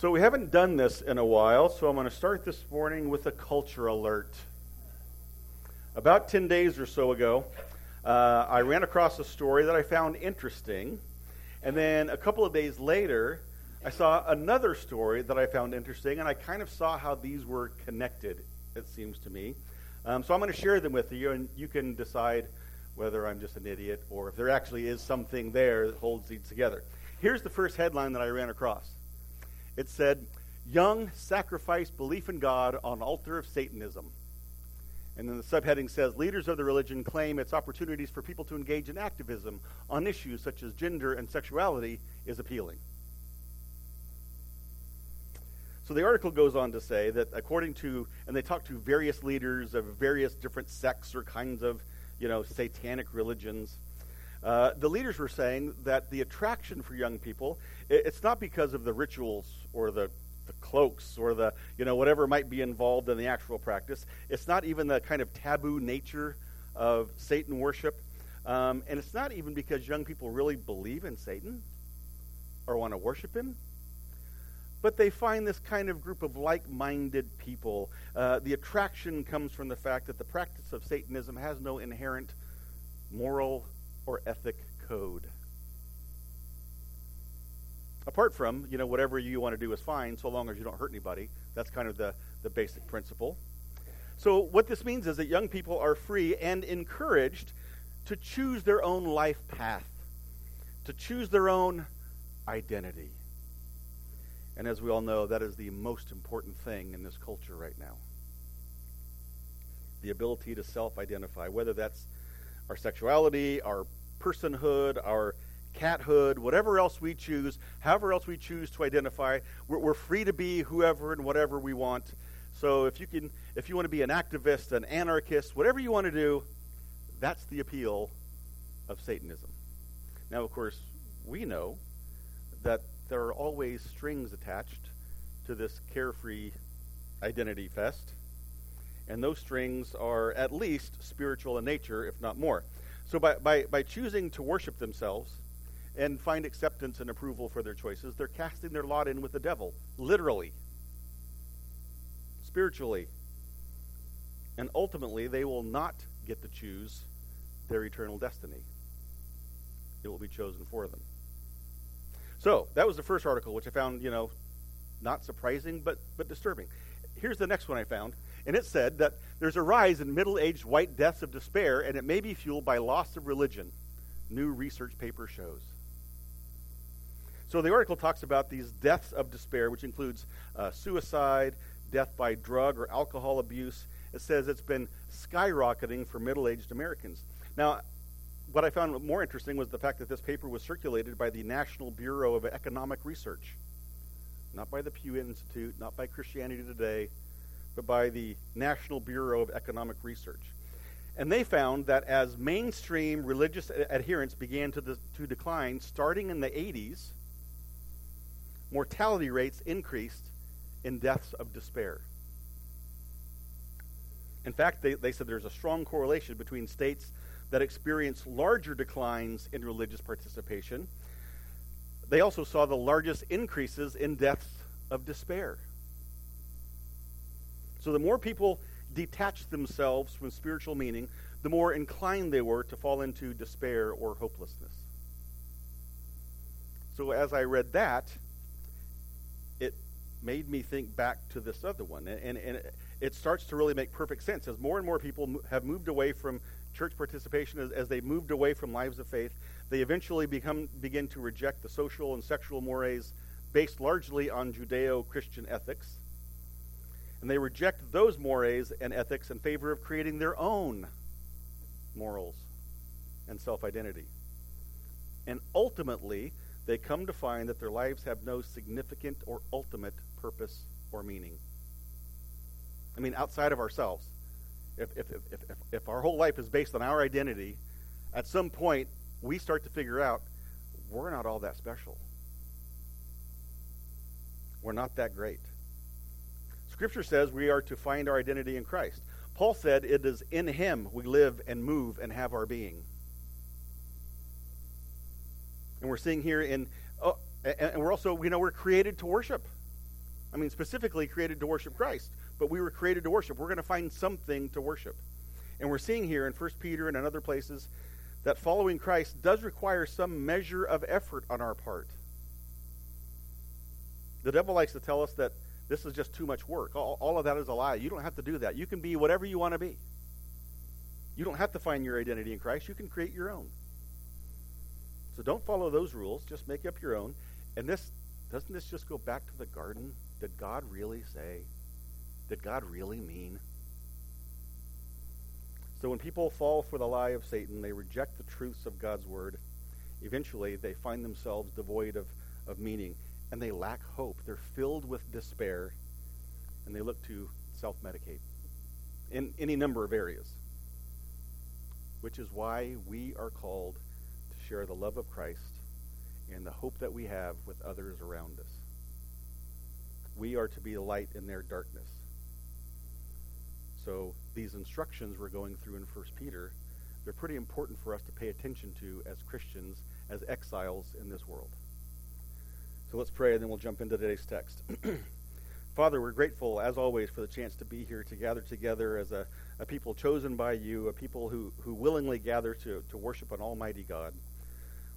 So, we haven't done this in a while, so I'm going to start this morning with a culture alert. About 10 days or so ago, uh, I ran across a story that I found interesting. And then a couple of days later, I saw another story that I found interesting, and I kind of saw how these were connected, it seems to me. Um, so I'm going to share them with you, and you can decide whether I'm just an idiot or if there actually is something there that holds these together. Here's the first headline that I ran across it said, Young sacrifice belief in God on altar of Satanism. And then the subheading says Leaders of the religion claim its opportunities for people to engage in activism on issues such as gender and sexuality is appealing. So the article goes on to say that according to, and they talk to various leaders of various different sects or kinds of, you know, satanic religions. Uh, the leaders were saying that the attraction for young people, it's not because of the rituals or the, the cloaks or the, you know, whatever might be involved in the actual practice. It's not even the kind of taboo nature of Satan worship. Um, and it's not even because young people really believe in Satan or want to worship him but they find this kind of group of like minded people. Uh, the attraction comes from the fact that the practice of Satanism has no inherent moral or ethic code. Apart from, you know, whatever you want to do is fine so long as you don't hurt anybody. That's kind of the, the basic principle. So, what this means is that young people are free and encouraged to choose their own life path, to choose their own identity. And as we all know, that is the most important thing in this culture right now. The ability to self identify, whether that's our sexuality, our personhood, our cathood, whatever else we choose, however else we choose to identify, we're, we're, free to be whoever and whatever we want. So if you can, if you want to be an activist, an anarchist, whatever you want to do, that's the appeal of Satanism. Now, of course, we know that there are always strings attached to this carefree identity fest. And those strings are at least spiritual in nature, if not more. So by, by, by choosing to worship themselves and find acceptance and approval for their choices, they're casting their lot in with the devil, literally, spiritually. And ultimately, they will not get to choose their eternal destiny. It will be chosen for them. So that was the first article, which I found, you know, not surprising, but, but disturbing. Here's the next one I found, and it said that there's a rise in middle aged white deaths of despair, and it may be fueled by loss of religion, new research paper shows. So the article talks about these deaths of despair, which includes uh, suicide, death by drug or alcohol abuse. It says it's been skyrocketing for middle aged Americans. Now, what I found more interesting was the fact that this paper was circulated by the National Bureau of Economic Research, not by the Pew Institute, not by Christianity Today, but by the National Bureau of Economic Research. And they found that as mainstream religious adherence began to, de- to decline starting in the 80s, mortality rates increased in deaths of despair. In fact, they, they said there's a strong correlation between states that experienced larger declines in religious participation. They also saw the largest increases in deaths of despair. So the more people detached themselves from spiritual meaning, the more inclined they were to fall into despair or hopelessness. So as I read that, made me think back to this other one. And, and, and it starts to really make perfect sense as more and more people have moved away from church participation as, as they moved away from lives of faith. They eventually become, begin to reject the social and sexual mores based largely on Judeo Christian ethics. And they reject those mores and ethics in favor of creating their own morals and self identity. And ultimately, they come to find that their lives have no significant or ultimate purpose or meaning. I mean, outside of ourselves if, if, if, if, if our whole life is based on our identity, at some point we start to figure out we're not all that special. We're not that great. Scripture says we are to find our identity in Christ. Paul said it is in him we live and move and have our being. And we're seeing here in, oh, and we're also, we know we're created to worship. I mean, specifically created to worship Christ, but we were created to worship. We're going to find something to worship. And we're seeing here in 1 Peter and in other places that following Christ does require some measure of effort on our part. The devil likes to tell us that this is just too much work. All, all, of that is a lie. You don't have to do that. You can be whatever you want to be. You don't have to find your identity in Christ. You can create your own. So don't follow those rules. Just make up your own. And this doesn't this just go back to the garden? Did God really say? Did God really mean? So when people fall for the lie of Satan, they reject the truths of God's word. Eventually, they find themselves devoid of, of meaning and they lack hope. They're filled with despair, and they look to self medicate in any number of areas, which is why we are called to share the love of Christ and the hope that we have with others around us. We are to be a light in their darkness. So these instructions we're going through in 1 Peter, they're pretty important for us to pay attention to as Christians, as exiles in this world. So let's pray, and then we'll jump into today's text. Father, we're grateful, as always, for the chance to be here to gather together as a, a people chosen by you, a people who, who willingly gather to, to worship an almighty God.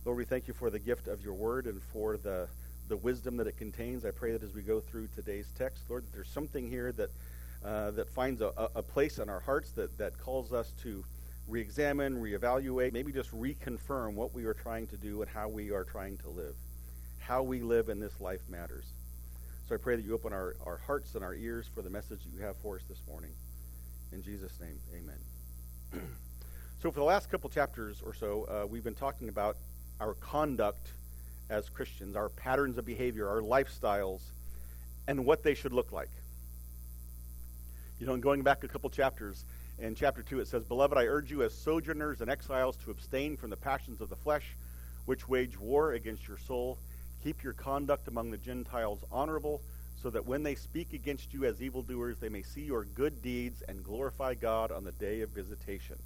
Lord, we thank you for the gift of your word and for the, the wisdom that it contains. I pray that as we go through today's text, Lord, that there's something here that, uh, that finds a, a place in our hearts that, that calls us to re-examine, reevaluate, maybe just reconfirm what we are trying to do and how we are trying to live how we live in this life matters. So I pray that you open our, our hearts and our ears for the message that you have for us this morning. In Jesus' name, amen. so for the last couple chapters or so, uh, we've been talking about our conduct as Christians, our patterns of behavior, our lifestyles, and what they should look like. You know, and going back a couple chapters, in chapter 2 it says, Beloved, I urge you as sojourners and exiles to abstain from the passions of the flesh, which wage war against your soul Keep your conduct among the Gentiles honorable, so that when they speak against you as evildoers, they may see your good deeds and glorify God on the day of visitation.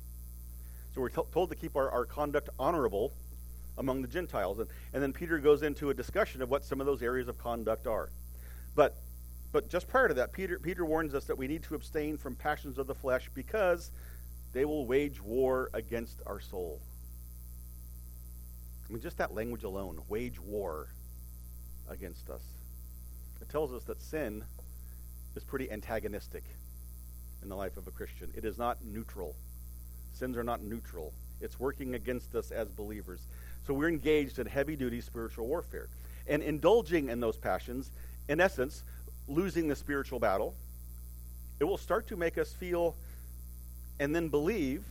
So we're t- told to keep our, our conduct honorable among the Gentiles. And, and then Peter goes into a discussion of what some of those areas of conduct are. But, but just prior to that, Peter, Peter warns us that we need to abstain from passions of the flesh because they will wage war against our soul. I mean, just that language alone, wage war against us. It tells us that sin is pretty antagonistic in the life of a Christian. It is not neutral. Sins are not neutral. It's working against us as believers. So we're engaged in heavy duty spiritual warfare. And indulging in those passions, in essence, losing the spiritual battle, it will start to make us feel and then believe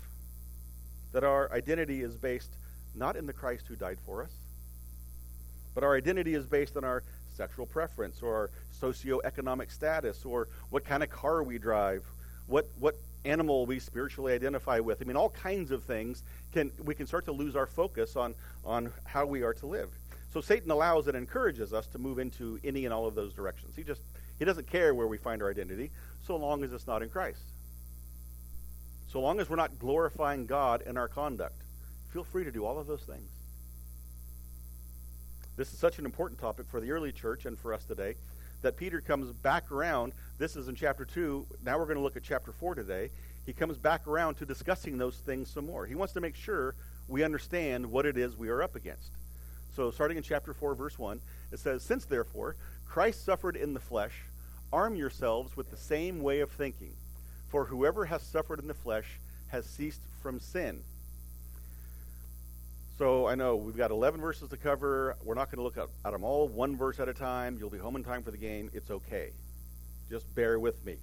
that our identity is based not in the Christ who died for us, but our identity is based on our sexual preference or our socioeconomic status or what kind of car we drive, what, what animal we spiritually identify with. I mean, all kinds of things can we can start to lose our focus on, on how we are to live. So Satan allows and encourages us to move into any and all of those directions. He just he doesn't care where we find our identity, so long as it's not in Christ. So long as we're not glorifying God in our conduct. Feel free to do all of those things. This is such an important topic for the early church and for us today that Peter comes back around. This is in chapter 2. Now we're going to look at chapter 4 today. He comes back around to discussing those things some more. He wants to make sure we understand what it is we are up against. So, starting in chapter 4, verse 1, it says, Since therefore Christ suffered in the flesh, arm yourselves with the same way of thinking. For whoever has suffered in the flesh has ceased from sin so I know we've got 11 verses to cover. We're not going to look at, at them all one verse at a time. You'll be home in time for the game. It's okay. Just bear with me.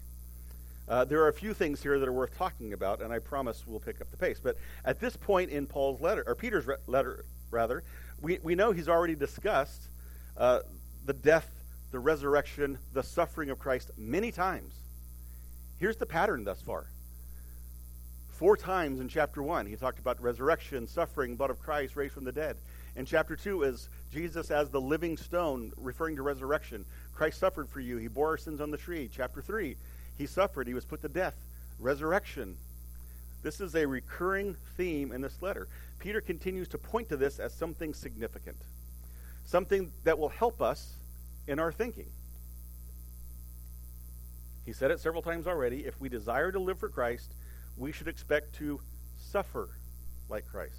Uh, there are a few things here that are worth talking about, and I promise we'll pick up the pace. But at this point in Paul's letter, or Peter's re- letter, rather, we, we know he's already discussed uh, the death, the resurrection, the suffering of Christ many times. Here's the pattern thus far. Four times in chapter 1, he talked about resurrection, suffering, blood of Christ, raised from the dead. In chapter 2 is Jesus as the living stone, referring to resurrection. Christ suffered for you. He bore our sins on the tree. Chapter 3, he suffered. He was put to death. Resurrection. This is a recurring theme in this letter. Peter continues to point to this as something significant, something that will help us in our thinking. He said it several times already. If we desire to live for Christ, we should expect to suffer like Christ.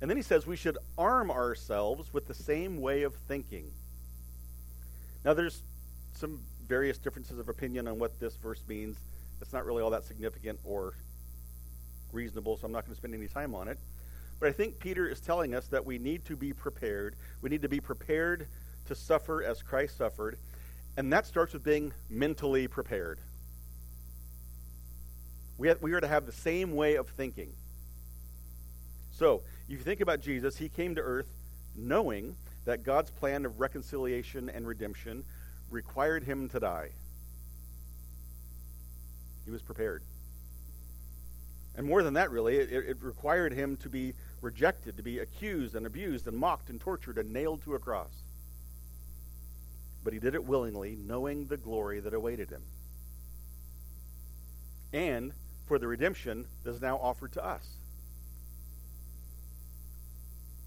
And then he says we should arm ourselves with the same way of thinking. Now, there's some various differences of opinion on what this verse means. It's not really all that significant or reasonable, so I'm not going to spend any time on it. But I think Peter is telling us that we need to be prepared. We need to be prepared to suffer as Christ suffered. And that starts with being mentally prepared. We, have, we are to have the same way of thinking. So, if you think about Jesus, he came to earth knowing that God's plan of reconciliation and redemption required him to die. He was prepared. And more than that, really, it, it, required him to be rejected, to be accused and abused and mocked and tortured and nailed to a cross. But he did it willingly, knowing the glory that awaited him. And for the redemption that is now offered to us.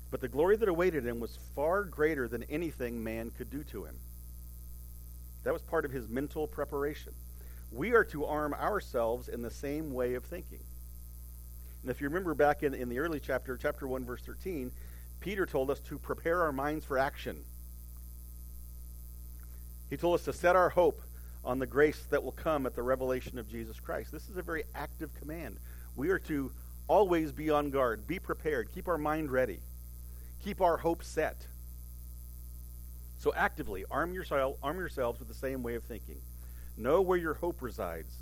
But the glory that awaited him was far greater than anything man could do to him. That was part of his mental preparation. We are to arm ourselves in the same way of thinking. And if you remember back in, in the early chapter, chapter 1, verse 13, Peter told us to prepare our minds for action. He told us to set our hope on the grace that will come at the revelation of Jesus Christ. This is a very active command. We are to always be on guard, be prepared, keep our mind ready, keep our hope set. So actively arm yourself, arm yourselves with the same way of thinking. Know where your hope resides,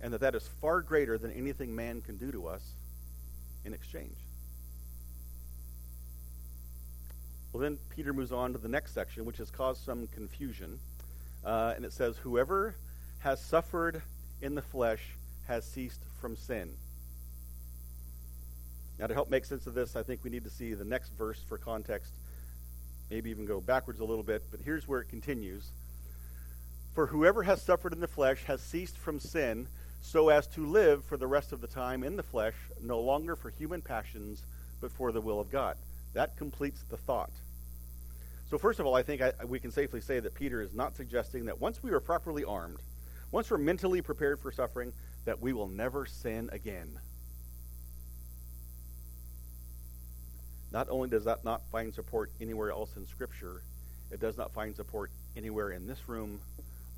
and that that is far greater than anything man can do to us in exchange. Well, then Peter moves on to the next section, which has caused some confusion. Uh, and it says, Whoever has suffered in the flesh has ceased from sin. Now, to help make sense of this, I think we need to see the next verse for context, maybe even go backwards a little bit, but here's where it continues. For whoever has suffered in the flesh has ceased from sin, so as to live for the rest of the time in the flesh, no longer for human passions, but for the will of God. That completes the thought. So, first of all, I think I, we can safely say that Peter is not suggesting that once we are properly armed, once we're mentally prepared for suffering, that we will never sin again. Not only does that not find support anywhere else in Scripture, it does not find support anywhere in this room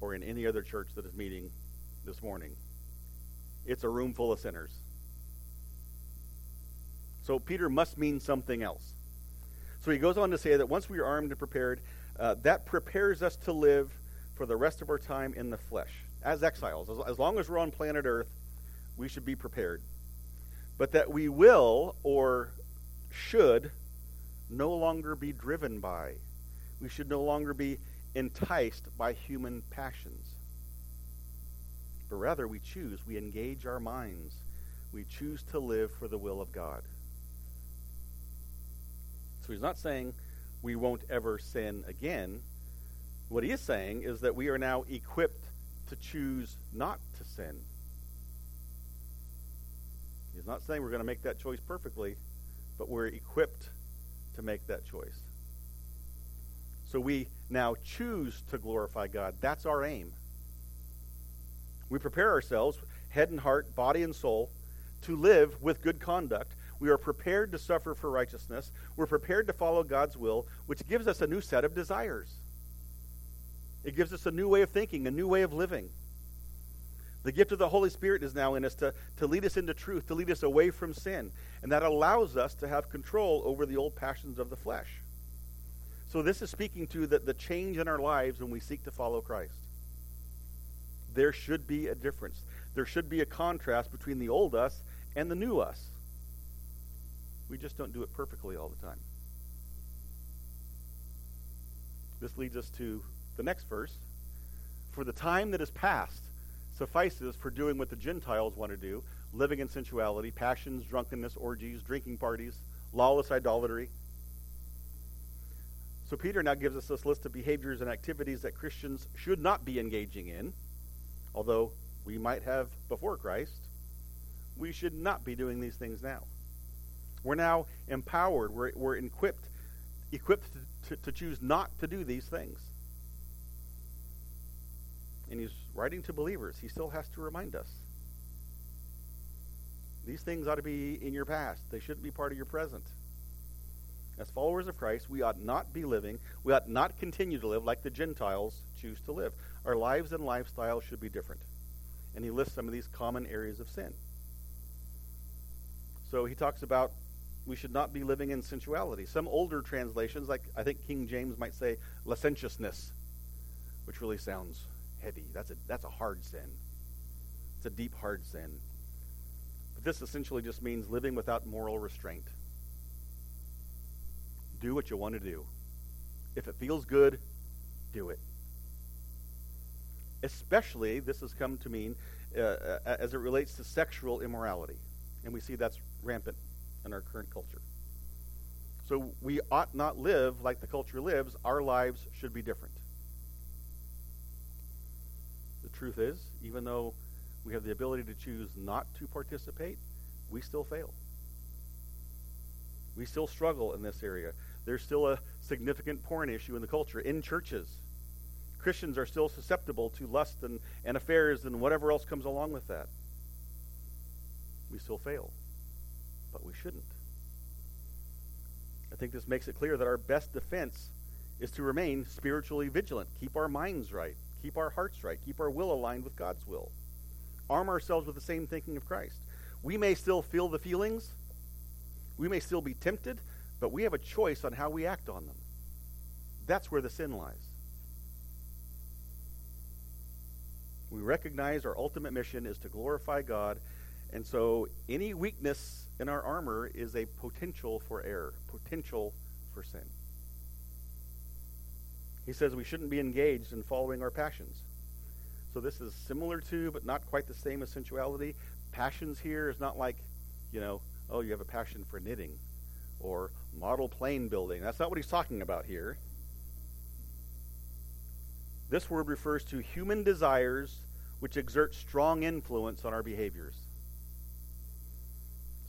or in any other church that is meeting this morning. It's a room full of sinners. So Peter must mean something else. So he goes on to say that once we are armed and prepared, uh, that prepares us to live for the rest of our time in the flesh as exiles. As, as long as we're on planet Earth, we should be prepared. But that we will or should no longer be driven by, we should no longer be enticed by human passions. But rather, we choose, we engage our minds, we choose to live for the will of God. So he's not saying we won't ever sin again. What he is saying is that we are now equipped to choose not to sin. He's not saying we're going to make that choice perfectly, but we're equipped to make that choice. So we now choose to glorify God. That's our aim. We prepare ourselves, head and heart, body and soul, to live with good conduct we are prepared to suffer for righteousness. We're prepared to follow God's will, which gives us a new set of desires. It gives us a new way of thinking, a new way of living. The gift of the Holy Spirit is now in us to, to lead us into truth, to lead us away from sin. And that allows us to have control over the old passions of the flesh. So, this is speaking to the, the change in our lives when we seek to follow Christ. There should be a difference. There should be a contrast between the old us and the new us. We just don't do it perfectly all the time. This leads us to the next verse. For the time that is past suffices for doing what the Gentiles want to do living in sensuality, passions, drunkenness, orgies, drinking parties, lawless idolatry. So Peter now gives us this list of behaviors and activities that Christians should not be engaging in, although we might have before Christ. We should not be doing these things now. We're now empowered. We're, we're equipped, equipped to, to, to choose not to do these things. and he's writing to believers, he still has to remind us. These things ought to be in your past. They shouldn't be part of your present. As followers of Christ, we ought not be living, we ought not continue to live like the Gentiles choose to live. Our lives and lifestyle should be different. And he lists some of these common areas of sin. So he talks about we should not be living in sensuality. Some older translations, like I think King James might say licentiousness, which really sounds heavy. That's a, that's a hard sin. It's a deep, hard sin. But this essentially just means living without moral restraint. Do what you want to do. If it feels good, do it. Especially, this has come to mean uh, uh as it relates to sexual immorality. And we see that's rampant in our current culture. So we ought not live like the culture lives. Our lives should be different. The truth is, even though we have the ability to choose not to participate, we still fail. We still struggle in this area. There's still a significant porn issue in the culture, in churches. Christians are still susceptible to lust and, and affairs and whatever else comes along with that. We still fail but we shouldn't. I think this makes it clear that our best defense is to remain spiritually vigilant, keep our minds right, keep our hearts right, keep our will aligned with God's will. Arm ourselves with the same thinking of Christ. We may still feel the feelings, we may still be tempted, but we have a choice on how we act on them. That's where the sin lies. We recognize our ultimate mission is to glorify God, and so any weakness in our armor is a potential for error, potential for sin. He says we shouldn't be engaged in following our passions. So this is similar to, but not quite the same as sensuality. Passions here is not like, you know, oh, you have a passion for knitting or model plane building. That's not what he's talking about here. This word refers to human desires which exert strong influence on our behaviors.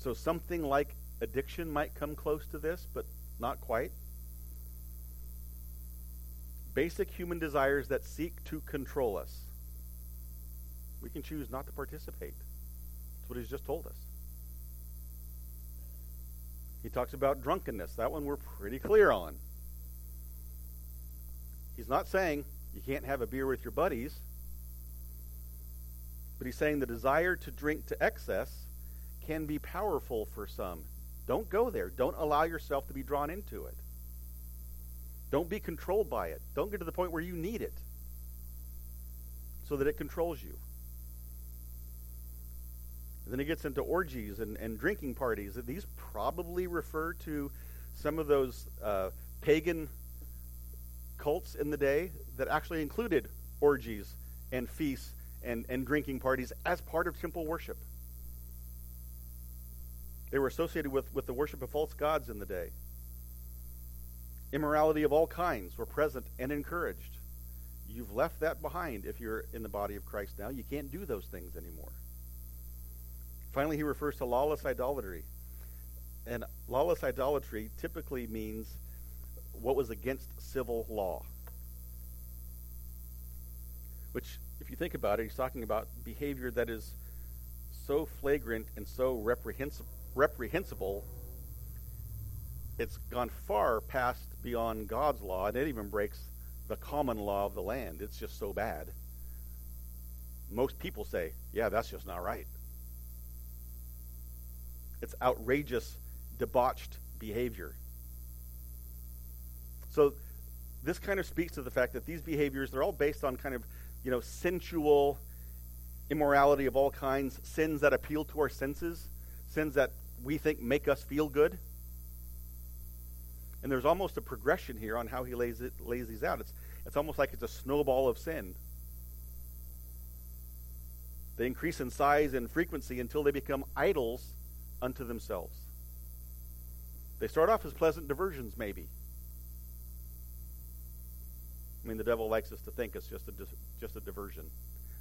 So something like addiction might come close to this, but not quite. Basic human desires that seek to control us. We can choose not to participate. That's what he's just told us. He talks about drunkenness. That one we're pretty clear on. He's not saying you can't have a beer with your buddies, but he's saying the desire to drink to excess can be powerful for some. Don't go there. Don't allow yourself to be drawn into it. Don't be controlled by it. Don't get to the point where you need it so that it controls you. And then he gets into orgies and, and drinking parties. These probably refer to some of those uh, pagan cults in the day that actually included orgies and feasts and, and drinking parties as part of temple worship. They were associated with, with the worship of false gods in the day. Immorality of all kinds were present and encouraged. You've left that behind if you're in the body of Christ now. You can't do those things anymore. Finally, he refers to lawless idolatry. And lawless idolatry typically means what was against civil law. Which, if you think about it, he's talking about behavior that is so flagrant and so reprehensible reprehensible, it's gone far past beyond God's law, and it even breaks the common law of the land. It's just so bad. Most people say, yeah, that's just not right. It's outrageous, debauched behavior. So this kind of speaks to the fact that these behaviors, they're all based on kind of, you know, sensual immorality of all kinds, sins that appeal to our senses, sins that we think make us feel good. And there's almost a progression here on how he lays, it, lays these out. It's, it's almost like it's a snowball of sin. They increase in size and frequency until they become idols unto themselves. They start off as pleasant diversions, maybe. I mean, the devil likes us to think it's just a, just a diversion.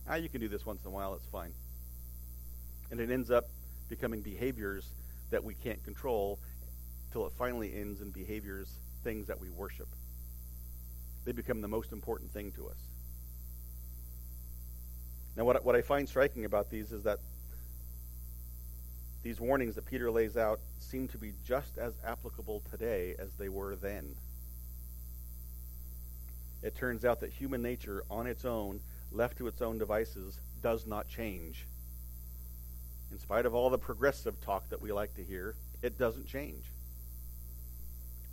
Ah, you can do this once in a while, it's fine. And it ends up becoming behaviors that we can't control till it finally ends in behaviors, things that we worship. They become the most important thing to us. Now, what, what I find striking about these is that these warnings that Peter lays out seem to be just as applicable today as they were then. It turns out that human nature on its own, left to its own devices, does not change. In spite of all the progressive talk that we like to hear, it doesn't change.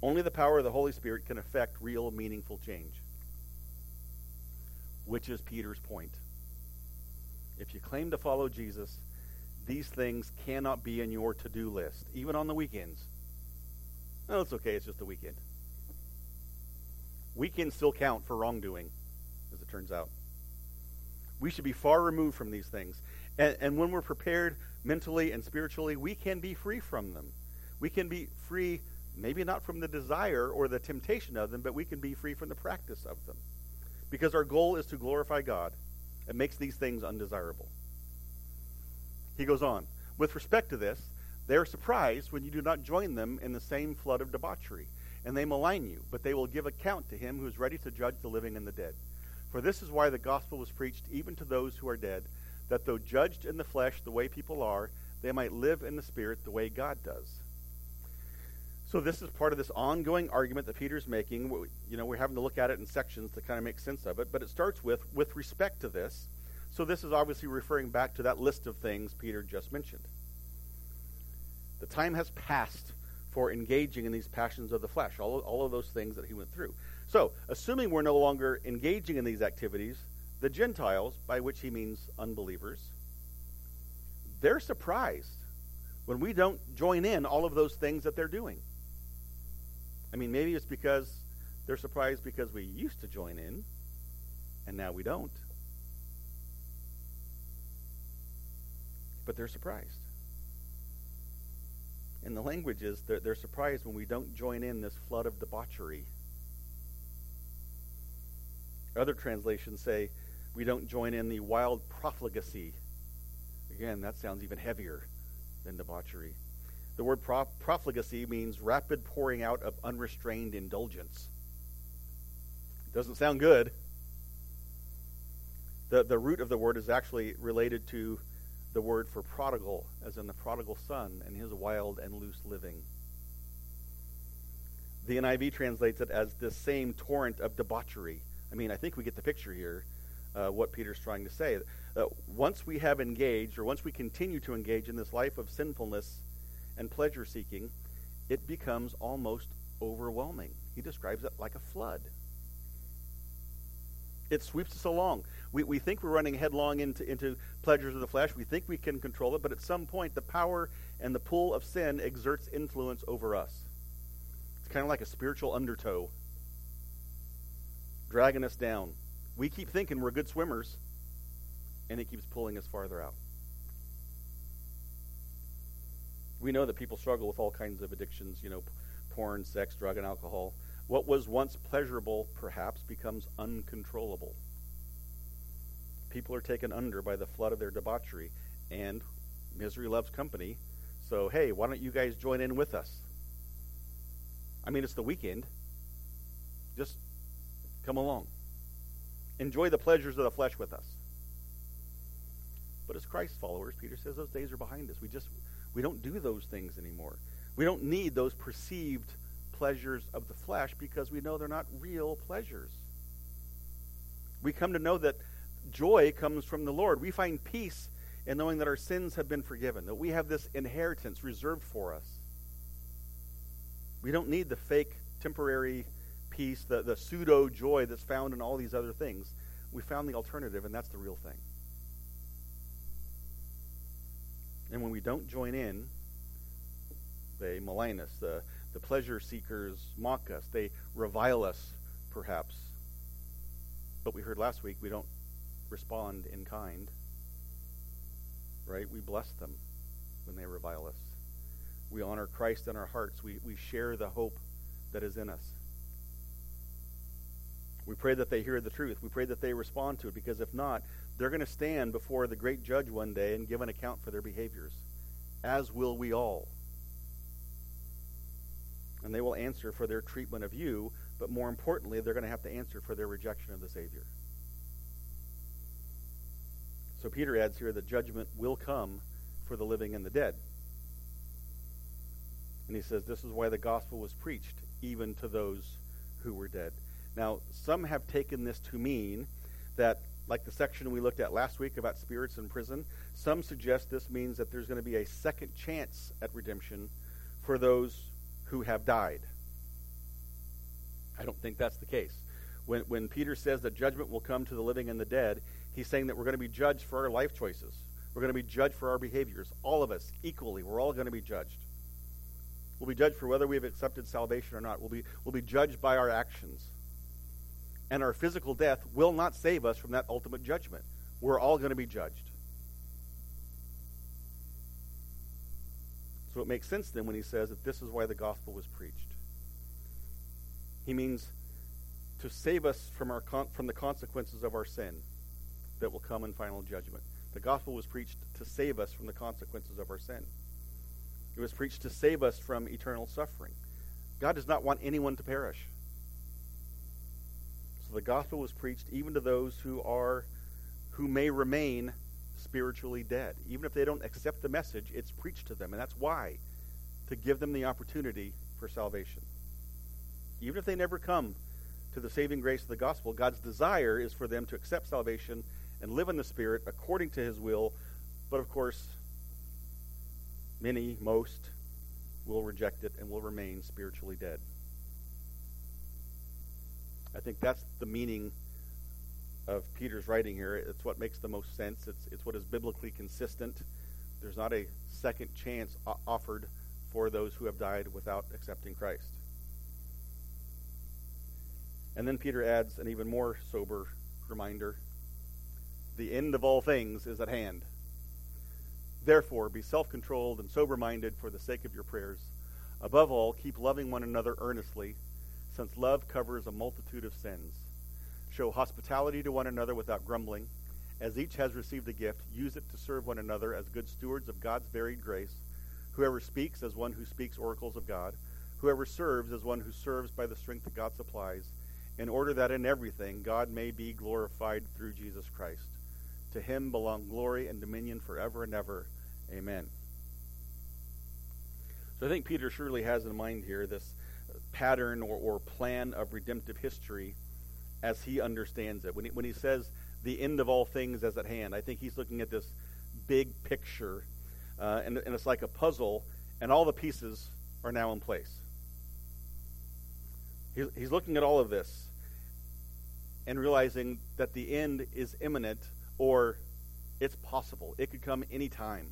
Only the power of the Holy Spirit can affect real, meaningful change, which is Peter's point. If you claim to follow Jesus, these things cannot be in your to do list, even on the weekends. No, it's okay, it's just a weekend. Weekends still count for wrongdoing, as it turns out. We should be far removed from these things. And, and when we're prepared mentally and spiritually, we can be free from them. We can be free, maybe not from the desire or the temptation of them, but we can be free from the practice of them. Because our goal is to glorify God. It makes these things undesirable. He goes on, with respect to this, they are surprised when you do not join them in the same flood of debauchery, and they malign you, but they will give account to him who is ready to judge the living and the dead. For this is why the gospel was preached even to those who are dead, that though judged in the flesh the way people are, they might live in the spirit the way God does. So this is part of this ongoing argument that Peter's making. You know, we're having to look at it in sections to kind of make sense of it, but it starts with with respect to this. So this is obviously referring back to that list of things Peter just mentioned. The time has passed for engaging in these passions of the flesh, all all of those things that he went through. So, assuming we're no longer engaging in these activities, the Gentiles, by which he means unbelievers, they're surprised when we don't join in all of those things that they're doing. I mean, maybe it's because they're surprised because we used to join in and now we don't. But they're surprised. And the language is they're, they're surprised when we don't join in this flood of debauchery. Other translations say we don't join in the wild profligacy. Again, that sounds even heavier than debauchery. The word profligacy means rapid pouring out of unrestrained indulgence. It doesn't sound good. The, the root of the word is actually related to the word for prodigal, as in the prodigal son and his wild and loose living. The NIV translates it as this same torrent of debauchery. I mean, I think we get the picture here, uh, what Peter's trying to say. Uh, once we have engaged, or once we continue to engage in this life of sinfulness and pleasure seeking, it becomes almost overwhelming. He describes it like a flood. It sweeps us along. We, we think we're running headlong into, into pleasures of the flesh. We think we can control it, but at some point, the power and the pull of sin exerts influence over us. It's kind of like a spiritual undertow, dragging us down. We keep thinking we're good swimmers, and it keeps pulling us farther out. We know that people struggle with all kinds of addictions, you know, porn, sex, drug, and alcohol. What was once pleasurable, perhaps, becomes uncontrollable. People are taken under by the flood of their debauchery, and misery loves company. So, hey, why don't you guys join in with us? I mean, it's the weekend. Just come along. Enjoy the pleasures of the flesh with us. But as Christ followers, Peter says those days are behind us. We just we don't do those things anymore. We don't need those perceived pleasures of the flesh because we know they're not real pleasures. We come to know that joy comes from the Lord. We find peace in knowing that our sins have been forgiven, that we have this inheritance reserved for us. We don't need the fake, temporary peace, the, the pseudo joy that's found in all these other things. We found the alternative, and that's the real thing. And when we don't join in, they malign us. The, the pleasure seekers mock us. They revile us, perhaps. But we heard last week we don't respond in kind. Right? We bless them when they revile us. We honor Christ in our hearts. We, we share the hope that is in us. We pray that they hear the truth. We pray that they respond to it because if not, they're going to stand before the great judge one day and give an account for their behaviors, as will we all. And they will answer for their treatment of you, but more importantly, they're going to have to answer for their rejection of the Savior. So Peter adds here that judgment will come for the living and the dead. And he says this is why the gospel was preached even to those who were dead. Now, some have taken this to mean that, like the section we looked at last week about spirits in prison, some suggest this means that there's going to be a second chance at redemption for those who have died. I don't think that's the case. When, when Peter says that judgment will come to the living and the dead, he's saying that we're going to be judged for our life choices. We're going to be judged for our behaviors. All of us, equally, we're all going to be judged. We'll be judged for whether we've accepted salvation or not. We'll be, we'll be judged by our actions. And our physical death will not save us from that ultimate judgment. We're all going to be judged. So it makes sense then when he says that this is why the gospel was preached. He means to save us from, our con- from the consequences of our sin that will come in final judgment. The gospel was preached to save us from the consequences of our sin. It was preached to save us from eternal suffering. God does not want anyone to perish. The gospel was preached even to those who are who may remain spiritually dead. Even if they don't accept the message, it's preached to them. And that's why to give them the opportunity for salvation. Even if they never come to the saving grace of the gospel, God's desire is for them to accept salvation and live in the Spirit according to his will. But of course, many, most, will reject it and will remain spiritually dead. I think that's the meaning of Peter's writing here. It's what makes the most sense. It's, it's what is biblically consistent. There's not a second chance offered for those who have died without accepting Christ. And then Peter adds an even more sober reminder the end of all things is at hand. Therefore, be self controlled and sober minded for the sake of your prayers. Above all, keep loving one another earnestly, since love covers a multitude of sins. Show hospitality to one another without grumbling. As each has received a gift, use it to serve one another as good stewards of God's varied grace. Whoever speaks as one who speaks oracles of God. Whoever serves as one who serves by the strength that God supplies, in order that in everything God may be glorified through Jesus Christ. To him belong glory and dominion forever and ever. Amen. So I think Peter surely has in mind here this pattern or, or plan of redemptive history as he understands it. When he, when he says the end of all things is at hand, I think he's looking at this big picture, uh, and, and it's like a puzzle, and all the pieces are now in place. He's, he's looking at all of this and realizing that the end is imminent or it's possible. It could come anytime.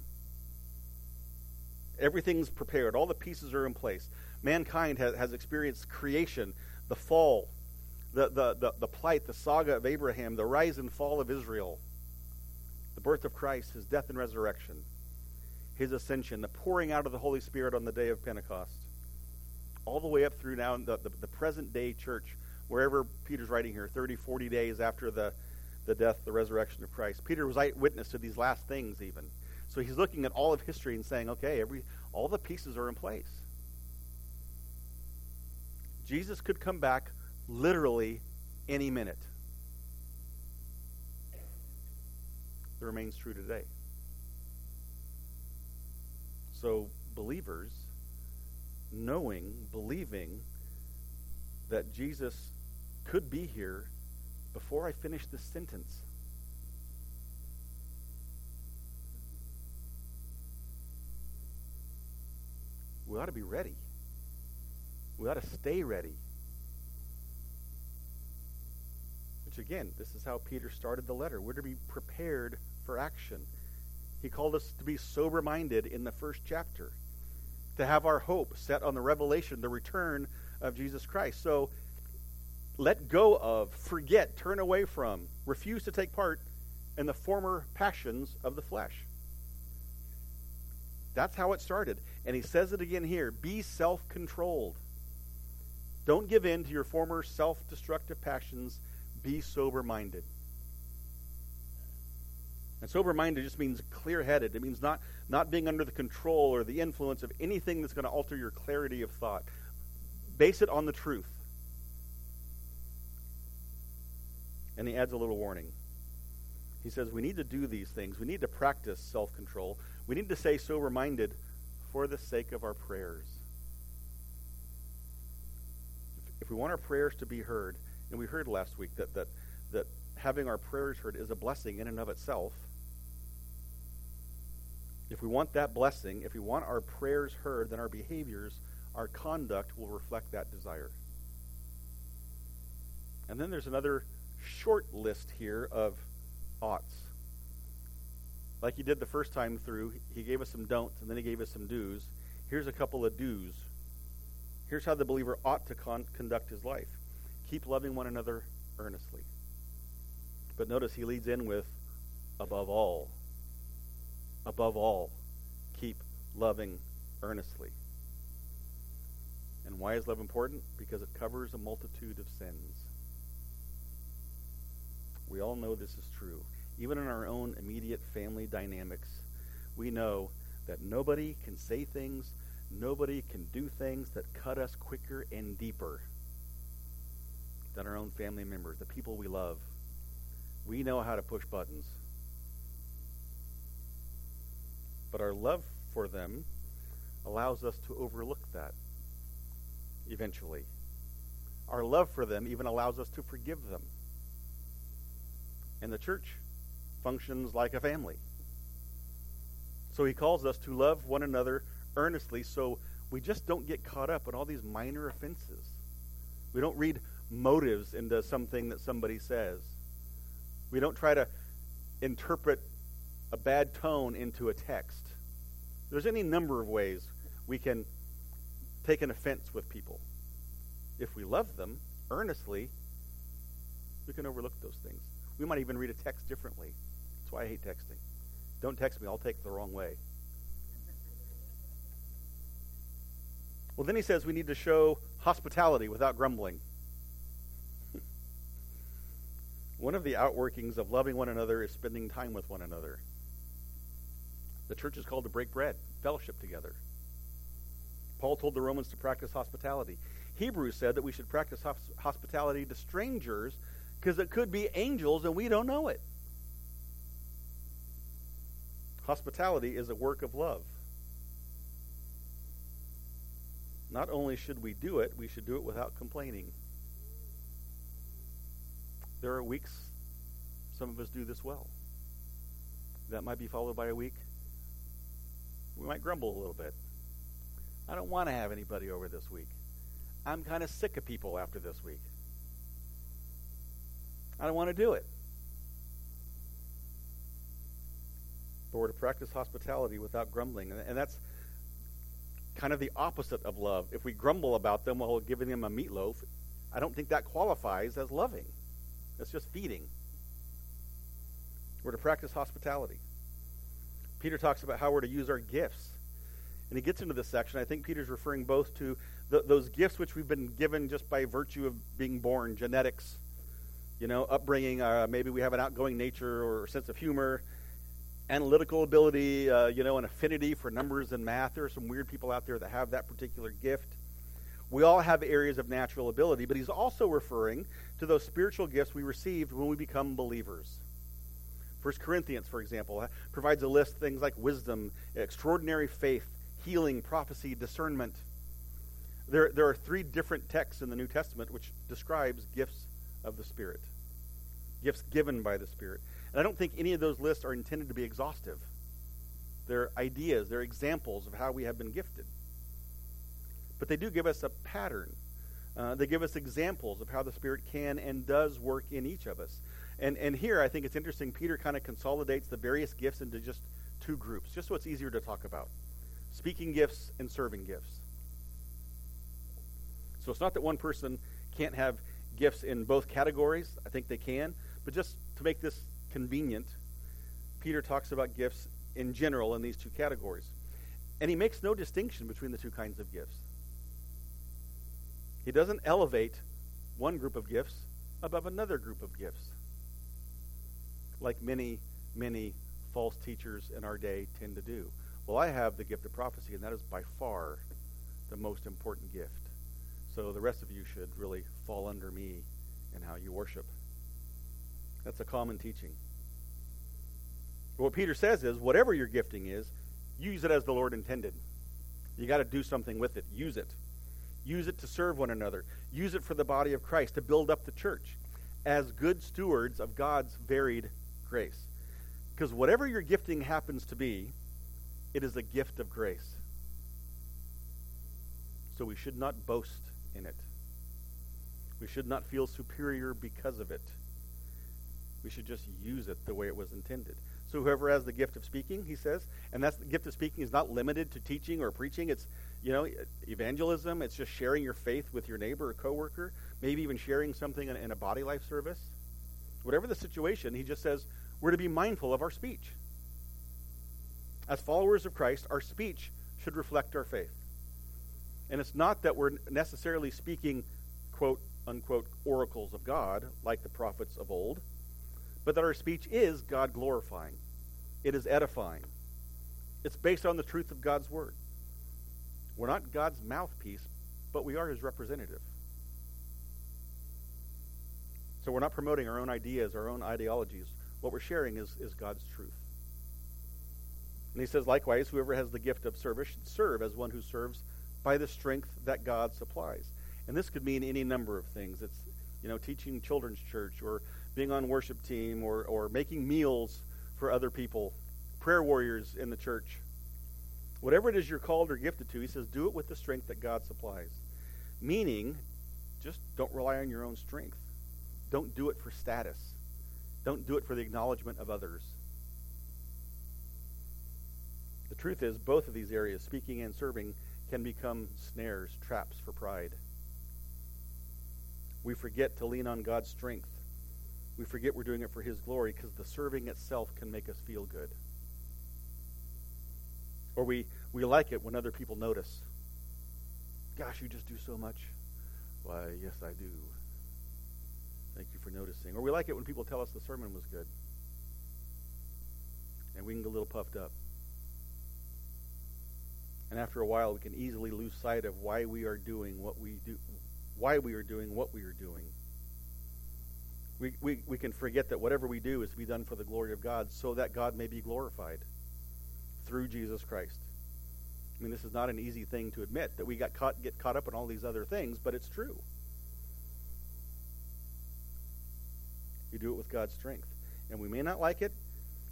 Everything's prepared. All the pieces are in place. Mankind has, has experienced creation, the fall, the, the, the, the plight, the saga of Abraham, the rise and fall of Israel, the birth of Christ, his death and resurrection, his ascension, the pouring out of the Holy Spirit on the day of Pentecost, all the way up through now the, the, the present day church, wherever Peter's writing here, 30, 40 days after the the death, the resurrection of Christ. Peter was eyewitness to these last things, even. So he's looking at all of history and saying, okay, every all the pieces are in place. Jesus could come back literally any minute. It remains true today. So, believers, knowing, believing that Jesus could be here before I finish this sentence. We ought to be ready. We ought to stay ready. Which, again, this is how Peter started the letter. We're to be prepared for action. He called us to be sober minded in the first chapter, to have our hope set on the revelation, the return of Jesus Christ. So, let go of, forget, turn away from, refuse to take part in the former passions of the flesh. That's how it started. And he says it again here be self controlled. Don't give in to your former self destructive passions. Be sober minded. And sober minded just means clear headed. It means not, not being under the control or the influence of anything that's going to alter your clarity of thought. Base it on the truth. And he adds a little warning. He says we need to do these things. We need to practice self control. We need to stay sober minded for the sake of our prayers. If, we want our prayers to be heard, and we heard last week that, that, that having our prayers heard is a blessing in and of itself. If we want that blessing, if we want our prayers heard, then our behaviors, our conduct will reflect that desire. And then there's another short list here of oughts. Like he did the first time through, he gave us some don'ts and then he gave us some do's. Here's a couple of do's. Here's how the believer ought to con- conduct his life keep loving one another earnestly. But notice he leads in with above all. Above all, keep loving earnestly. And why is love important? Because it covers a multitude of sins. We all know this is true. Even in our own immediate family dynamics, we know that nobody can say things, nobody can do things that cut us quicker and deeper than our own family members, the people we love. We know how to push buttons. But our love for them allows us to overlook that eventually. Our love for them even allows us to forgive them. And the church functions like a family. So he calls us to love one another earnestly so we just don't get caught up in all these minor offenses. We don't read motives into something that somebody says. We don't try to interpret a bad tone into a text. There's any number of ways we can take an offense with people. If we love them earnestly, we can overlook those things. We might even read a text differently. That's why I hate texting. Don't text me, I'll take it the wrong way. Well, then he says we need to show hospitality without grumbling. one of the outworkings of loving one another is spending time with one another. The church is called to break bread, fellowship together. Paul told the Romans to practice hospitality. Hebrews said that we should practice hospitality to strangers because it could be angels and we don't know it. Hospitality is a work of love. Not only should we do it, we should do it without complaining. There are weeks some of us do this well. That might be followed by a week. We might grumble a little bit. I don't want to have anybody over this week. I'm kind of sick of people after this week. I don't want to do it. But we're to practice hospitality without grumbling. And that's kind of the opposite of love. If we grumble about them while giving them a meatloaf, I don't think that qualifies as loving. That's just feeding. We're to practice hospitality. Peter talks about how we're to use our gifts. And he gets into this section. I think Peter's referring both to the, those gifts which we've been given just by virtue of being born, genetics, you know, upbringing. Uh, maybe we have an outgoing nature or sense of humor, analytical ability, uh, you know, an affinity for numbers and math. There are some weird people out there that have that particular gift. We all have areas of natural ability, but he's also referring to those spiritual gifts we received when we become believers. First Corinthians, for example, provides a list of things like wisdom, extraordinary faith, healing, prophecy, discernment. There, there are three different texts in the New Testament which describes gifts of the Spirit, gifts given by the Spirit. And I don't think any of those lists are intended to be exhaustive. They're ideas, they're examples of how we have been gifted. But they do give us a pattern. Uh, they give us examples of how the Spirit can and does work in each of us. And, and here, I think it's interesting, Peter kind of consolidates the various gifts into just two groups, just so it's easier to talk about speaking gifts and serving gifts. So it's not that one person can't have gifts in both categories. I think they can. But just to make this convenient, Peter talks about gifts in general in these two categories. And he makes no distinction between the two kinds of gifts. He doesn't elevate one group of gifts above another group of gifts, like many, many false teachers in our day tend to do. Well, I have the gift of prophecy, and that is by far the most important gift. So the rest of you should really fall under me in how you worship. That's a common teaching. What Peter says is whatever your gifting is, use it as the Lord intended. You got to do something with it. Use it. Use it to serve one another. Use it for the body of Christ, to build up the church as good stewards of God's varied grace. Because whatever your gifting happens to be, it is a gift of grace. So we should not boast in it. We should not feel superior because of it. We should just use it the way it was intended. So whoever has the gift of speaking, he says, and that's the gift of speaking is not limited to teaching or preaching. It's you know evangelism. It's just sharing your faith with your neighbor or coworker. Maybe even sharing something in, in a body life service. Whatever the situation, he just says we're to be mindful of our speech. As followers of Christ, our speech should reflect our faith. And it's not that we're necessarily speaking, quote unquote, oracles of God like the prophets of old but that our speech is God glorifying. It is edifying. It's based on the truth of God's word. We're not God's mouthpiece, but we are his representative. So we're not promoting our own ideas, our own ideologies. What we're sharing is, is God's truth. And he says, likewise, whoever has the gift of service should serve as one who serves by the strength that God supplies. And this could mean any number of things. It's, you know, teaching children's church or being on worship team or, or making meals for other people, prayer warriors in the church. Whatever it is you're called or gifted to, he says, do it with the strength that God supplies. Meaning, just don't rely on your own strength. Don't do it for status. Don't do it for the acknowledgement of others. The truth is, both of these areas, speaking and serving, can become snares, traps for pride. We forget to lean on God's strength we forget we're doing it for His glory because the serving itself can make us feel good. Or we, we like it when other people notice. Gosh, you just do so much. Why, yes, I do. Thank you for noticing. Or we like it when people tell us the sermon was good. And we can get a little puffed up. And after a while, we can easily lose sight of why we are doing what we do, why we are doing what we are doing. We, we, we can forget that whatever we do is to be done for the glory of God so that God may be glorified through Jesus Christ. I mean, this is not an easy thing to admit that we got caught, get caught up in all these other things, but it's true. We do it with God's strength. And we may not like it.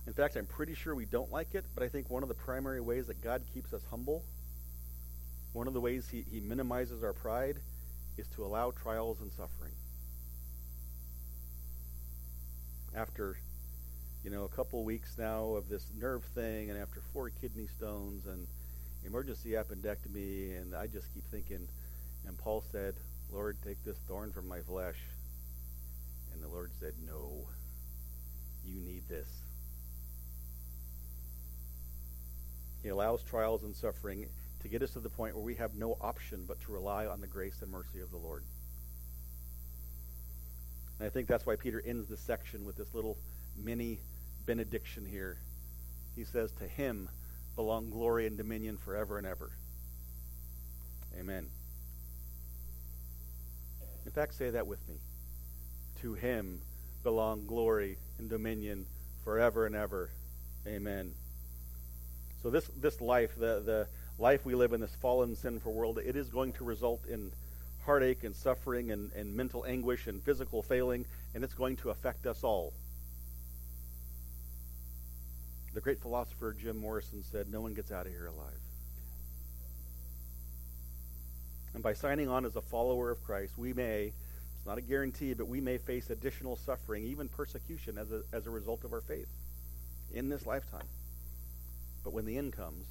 In fact, I'm pretty sure we don't like it, but I think one of the primary ways that God keeps us humble, one of the ways he, he minimizes our pride, is to allow trials and suffering. After you know a couple weeks now of this nerve thing and after four kidney stones and emergency appendectomy and I just keep thinking and Paul said, "Lord, take this thorn from my flesh." And the Lord said, "No. You need this." He allows trials and suffering to get us to the point where we have no option but to rely on the grace and mercy of the Lord. And I think that's why Peter ends this section with this little mini benediction here. He says, To him belong glory and dominion forever and ever. Amen. In fact, say that with me. To him belong glory and dominion forever and ever. Amen. So this this life, the the life we live in this fallen sinful world, it is going to result in heartache and suffering and, and mental anguish and physical failing, and it's going to affect us all. The great philosopher Jim Morrison said, No one gets out of here alive. And by signing on as a follower of Christ, we may, it's not a guarantee, but we may face additional suffering, even persecution, as a, as a result of our faith in this lifetime. But when the end comes,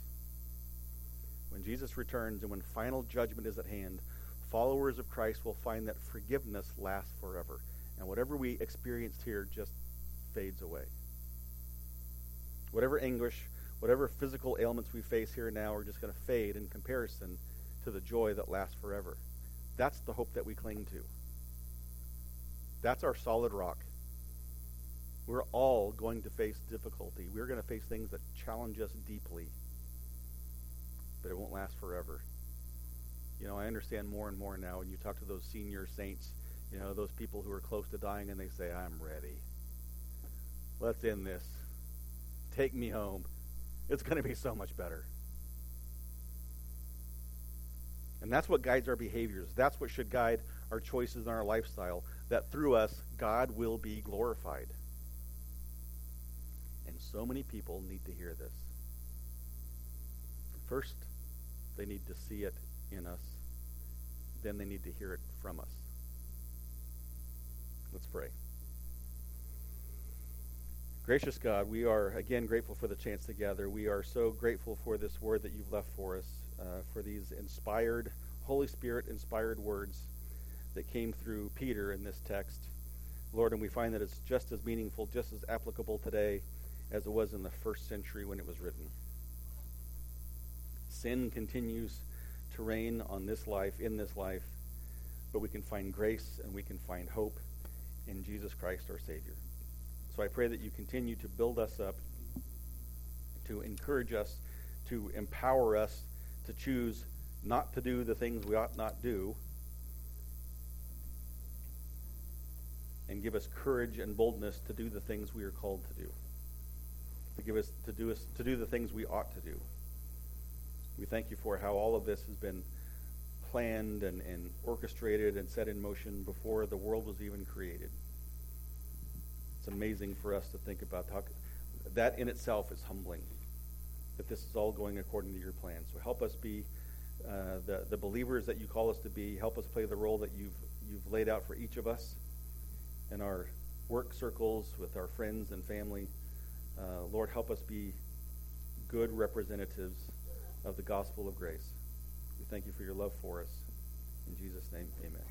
when Jesus returns and when final judgment is at hand, followers of Christ will find that forgiveness lasts forever. And whatever we experienced here just fades away. Whatever anguish, whatever physical ailments we face here now are just going to fade in comparison to the joy that lasts forever. That's the hope that we cling to. That's our solid rock. We're all going to face difficulty. We're going to face things that challenge us deeply. But it won't last forever. You know, I understand more and more now when you talk to those senior saints, you know, those people who are close to dying and they say, I'm ready. Let's end this. take me home. It's going to be so much better. And that's what guides our behaviors. That's what should guide our choices and our lifestyle. That through us, God will be glorified. And so many people need to hear this. First, they need to see it in us. Then they need to hear it from us. Let's pray. Gracious God, we are again grateful for the chance to gather. We are so grateful for this word that you've left for us, uh, for these inspired, Holy Spirit inspired words that came through Peter in this text. Lord, and we find that it's just as meaningful, just as applicable today as it was in the first century when it was written. Sin continues to reign on this life, in this life, but we can find grace and we can find hope in Jesus Christ our Savior. So I pray that you continue to build us up, to encourage us, to empower us to choose not to do the things we ought not do, and give us courage and boldness to do the things we are called to do. To give us to do us to do the things we ought to do. We thank you for how all of this has been planned and, and orchestrated and set in motion before the world was even created it's amazing for us to think about how that in itself is humbling that this is all going according to your plan. So help us be uh, the, the believers that you call us to be. Help us play the role that you've, you've laid out for each of us in our work circles, with our friends and family. Uh, Lord, help us be good representatives of the gospel of grace. We thank you for your love for us. In Jesus' name, amen.